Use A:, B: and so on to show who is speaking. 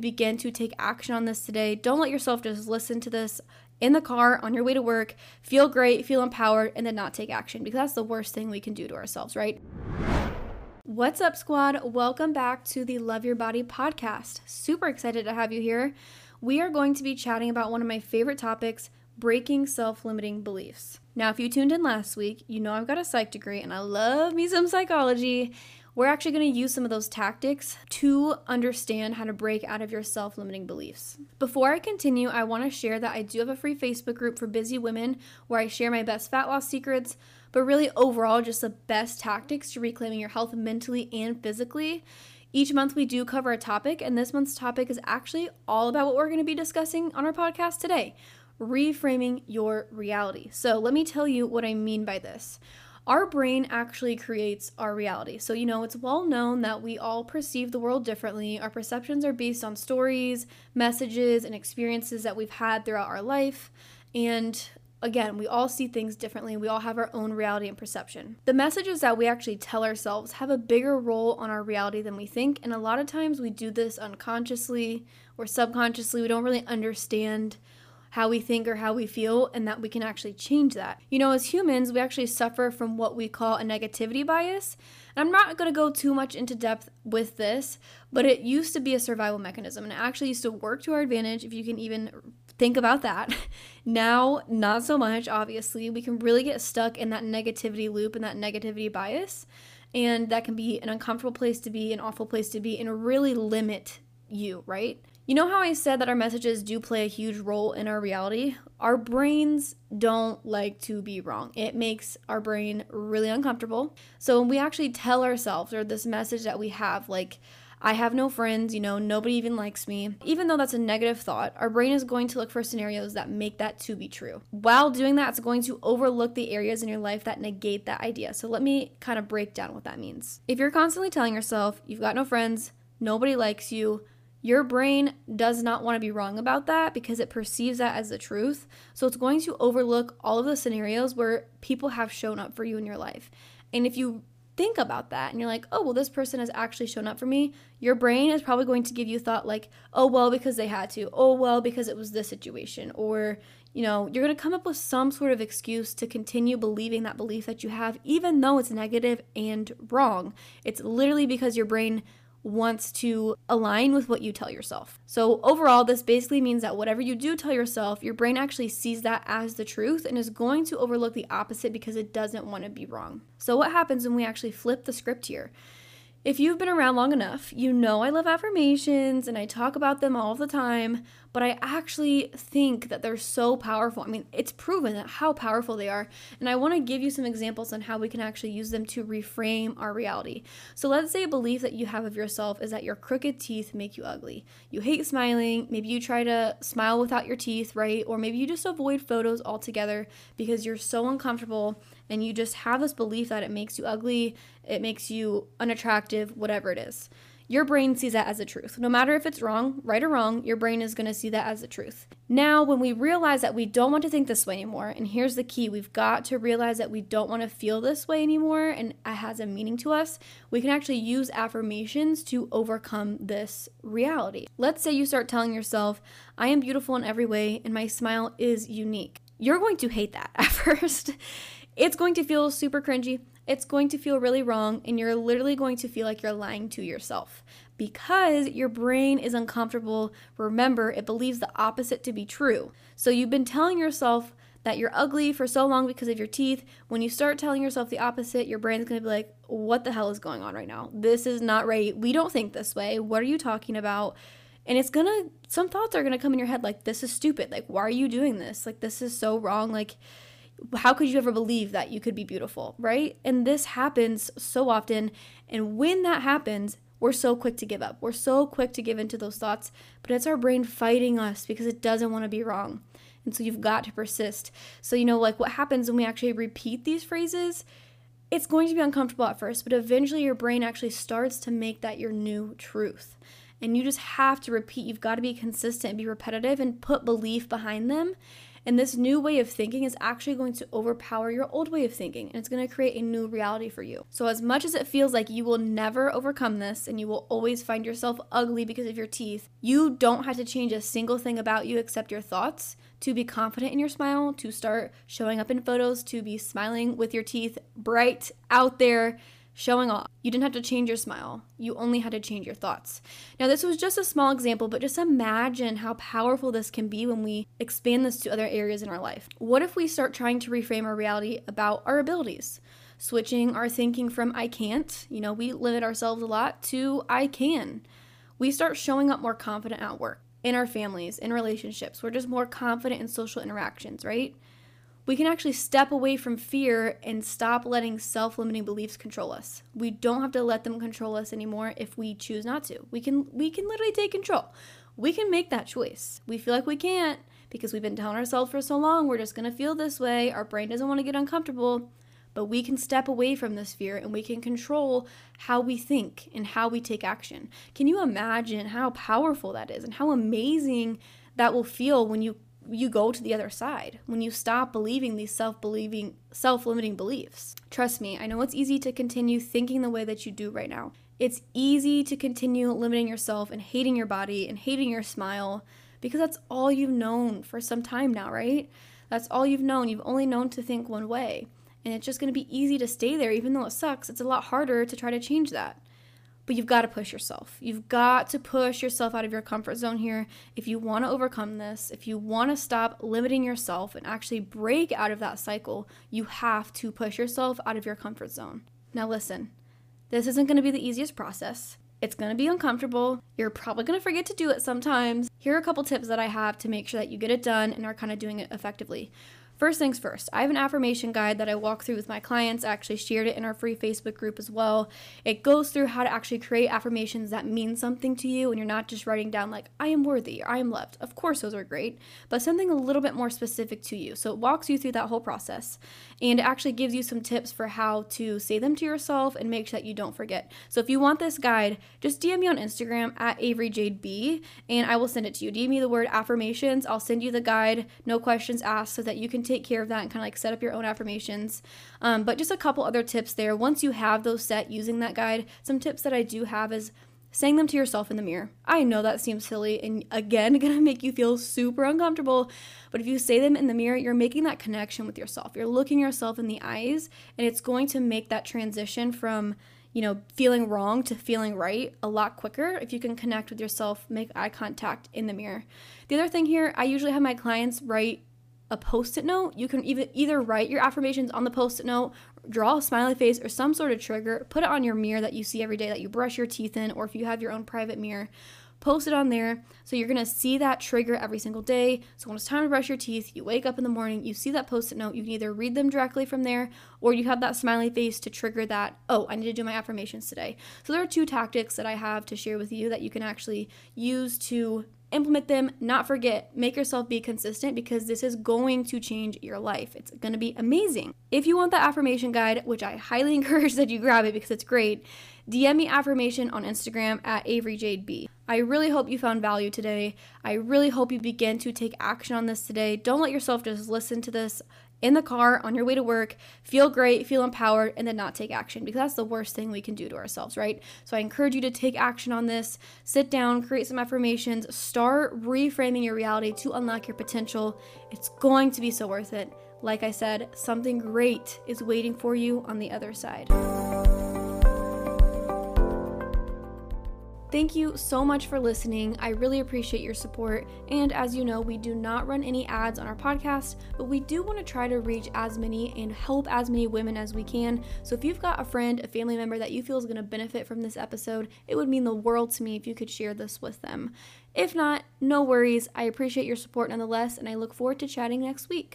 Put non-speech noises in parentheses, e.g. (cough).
A: begin to take action on this today. Don't let yourself just listen to this in the car on your way to work, feel great, feel empowered, and then not take action because that's the worst thing we can do to ourselves, right? What's up, squad? Welcome back to the Love Your Body podcast. Super excited to have you here. We are going to be chatting about one of my favorite topics breaking self limiting beliefs. Now, if you tuned in last week, you know I've got a psych degree and I love me some psychology. We're actually going to use some of those tactics to understand how to break out of your self limiting beliefs. Before I continue, I want to share that I do have a free Facebook group for busy women where I share my best fat loss secrets, but really overall, just the best tactics to reclaiming your health mentally and physically. Each month, we do cover a topic, and this month's topic is actually all about what we're going to be discussing on our podcast today reframing your reality. So, let me tell you what I mean by this our brain actually creates our reality. So, you know, it's well known that we all perceive the world differently. Our perceptions are based on stories, messages, and experiences that we've had throughout our life. And again, we all see things differently. We all have our own reality and perception. The messages that we actually tell ourselves have a bigger role on our reality than we think. And a lot of times we do this unconsciously or subconsciously. We don't really understand how we think or how we feel and that we can actually change that. You know, as humans, we actually suffer from what we call a negativity bias. And I'm not going to go too much into depth with this, but it used to be a survival mechanism and it actually used to work to our advantage if you can even think about that. (laughs) now, not so much, obviously. We can really get stuck in that negativity loop and that negativity bias. And that can be an uncomfortable place to be, an awful place to be, and really limit you, right? You know how I said that our messages do play a huge role in our reality? Our brains don't like to be wrong. It makes our brain really uncomfortable. So when we actually tell ourselves, or this message that we have, like, I have no friends, you know, nobody even likes me. Even though that's a negative thought, our brain is going to look for scenarios that make that to be true. While doing that, it's going to overlook the areas in your life that negate that idea. So let me kind of break down what that means. If you're constantly telling yourself you've got no friends, nobody likes you, your brain does not want to be wrong about that because it perceives that as the truth. So it's going to overlook all of the scenarios where people have shown up for you in your life. And if you think about that and you're like, oh, well, this person has actually shown up for me, your brain is probably going to give you thought like, oh, well, because they had to. Oh, well, because it was this situation. Or, you know, you're going to come up with some sort of excuse to continue believing that belief that you have, even though it's negative and wrong. It's literally because your brain wants to align with what you tell yourself. So, overall, this basically means that whatever you do tell yourself, your brain actually sees that as the truth and is going to overlook the opposite because it doesn't want to be wrong. So, what happens when we actually flip the script here? If you've been around long enough, you know I love affirmations and I talk about them all the time, but I actually think that they're so powerful. I mean, it's proven that how powerful they are. And I want to give you some examples on how we can actually use them to reframe our reality. So let's say a belief that you have of yourself is that your crooked teeth make you ugly. You hate smiling, maybe you try to smile without your teeth, right? Or maybe you just avoid photos altogether because you're so uncomfortable and you just have this belief that it makes you ugly, it makes you unattractive, whatever it is. Your brain sees that as the truth. No matter if it's wrong, right or wrong, your brain is going to see that as the truth. Now, when we realize that we don't want to think this way anymore, and here's the key we've got to realize that we don't want to feel this way anymore and it has a meaning to us, we can actually use affirmations to overcome this reality. Let's say you start telling yourself, I am beautiful in every way and my smile is unique. You're going to hate that (laughs) at first. It's going to feel super cringy. It's going to feel really wrong, and you're literally going to feel like you're lying to yourself because your brain is uncomfortable. Remember, it believes the opposite to be true. So you've been telling yourself that you're ugly for so long because of your teeth. When you start telling yourself the opposite, your brain's gonna be like, What the hell is going on right now? This is not right. We don't think this way. What are you talking about? And it's gonna, some thoughts are gonna come in your head like, This is stupid. Like, why are you doing this? Like, this is so wrong. Like, how could you ever believe that you could be beautiful, right? And this happens so often. And when that happens, we're so quick to give up. We're so quick to give into those thoughts, but it's our brain fighting us because it doesn't want to be wrong. And so you've got to persist. So, you know, like what happens when we actually repeat these phrases, it's going to be uncomfortable at first, but eventually your brain actually starts to make that your new truth. And you just have to repeat. You've got to be consistent and be repetitive and put belief behind them. And this new way of thinking is actually going to overpower your old way of thinking and it's going to create a new reality for you. So, as much as it feels like you will never overcome this and you will always find yourself ugly because of your teeth, you don't have to change a single thing about you except your thoughts to be confident in your smile, to start showing up in photos, to be smiling with your teeth bright out there showing off. You didn't have to change your smile, you only had to change your thoughts. Now, this was just a small example, but just imagine how powerful this can be when we expand this to other areas in our life. What if we start trying to reframe our reality about our abilities? Switching our thinking from I can't, you know, we limit ourselves a lot, to I can. We start showing up more confident at work, in our families, in relationships. We're just more confident in social interactions, right? We can actually step away from fear and stop letting self limiting beliefs control us. We don't have to let them control us anymore if we choose not to. We can we can literally take control. We can make that choice. We feel like we can't because we've been telling ourselves for so long we're just going to feel this way. Our brain doesn't want to get uncomfortable. But we can step away from this fear and we can control how we think and how we take action. Can you imagine how powerful that is and how amazing that will feel when you you go to the other side when you stop believing these self-believing self-limiting beliefs. Trust me i know it's easy to continue thinking the way that you do right now. It's easy to continue limiting yourself and hating your body and hating your smile because that's all you've known for some time now right? That's all you've known. You've only known to think one way. And it's just going to be easy to stay there even though it sucks. It's a lot harder to try to change that but you've got to push yourself. You've got to push yourself out of your comfort zone here if you want to overcome this. If you want to stop limiting yourself and actually break out of that cycle, you have to push yourself out of your comfort zone. Now, listen, this isn't going to be the easiest process. It's going to be uncomfortable. You're probably going to forget to do it sometimes. Here are a couple tips that I have to make sure that you get it done and are kind of doing it effectively. First things first, I have an affirmation guide that I walk through with my clients. I actually shared it in our free Facebook group as well. It goes through how to actually create affirmations that mean something to you and you're not just writing down, like, I am worthy or I am loved. Of course, those are great, but something a little bit more specific to you. So it walks you through that whole process and it actually gives you some tips for how to say them to yourself and make sure that you don't forget. So if you want this guide, just DM me on Instagram at Avery Jade B and I will send it to you. DM me the word affirmations. I'll send you the guide, no questions asked, so that you can take care of that and kind of like set up your own affirmations. Um, but just a couple other tips there. Once you have those set using that guide, some tips that I do have is saying them to yourself in the mirror. I know that seems silly and again (laughs) gonna make you feel super uncomfortable, but if you say them in the mirror, you're making that connection with yourself. You're looking yourself in the eyes and it's going to make that transition from you know, feeling wrong to feeling right a lot quicker if you can connect with yourself, make eye contact in the mirror. The other thing here, I usually have my clients write a post-it note. You can even either write your affirmations on the post-it note, draw a smiley face or some sort of trigger, put it on your mirror that you see every day that you brush your teeth in, or if you have your own private mirror, post it on there. So you're gonna see that trigger every single day. So when it's time to brush your teeth, you wake up in the morning, you see that post-it note, you can either read them directly from there or you have that smiley face to trigger that, oh, I need to do my affirmations today. So there are two tactics that I have to share with you that you can actually use to implement them, not forget, make yourself be consistent because this is going to change your life. It's going to be amazing. If you want the affirmation guide, which I highly (laughs) encourage that you grab it because it's great, DM me affirmation on Instagram at Avery Jade B. I really hope you found value today. I really hope you begin to take action on this today. Don't let yourself just listen to this in the car on your way to work, feel great, feel empowered, and then not take action because that's the worst thing we can do to ourselves, right? So I encourage you to take action on this. Sit down, create some affirmations, start reframing your reality to unlock your potential. It's going to be so worth it. Like I said, something great is waiting for you on the other side. Thank you so much for listening. I really appreciate your support. And as you know, we do not run any ads on our podcast, but we do want to try to reach as many and help as many women as we can. So if you've got a friend, a family member that you feel is going to benefit from this episode, it would mean the world to me if you could share this with them. If not, no worries. I appreciate your support nonetheless, and I look forward to chatting next week.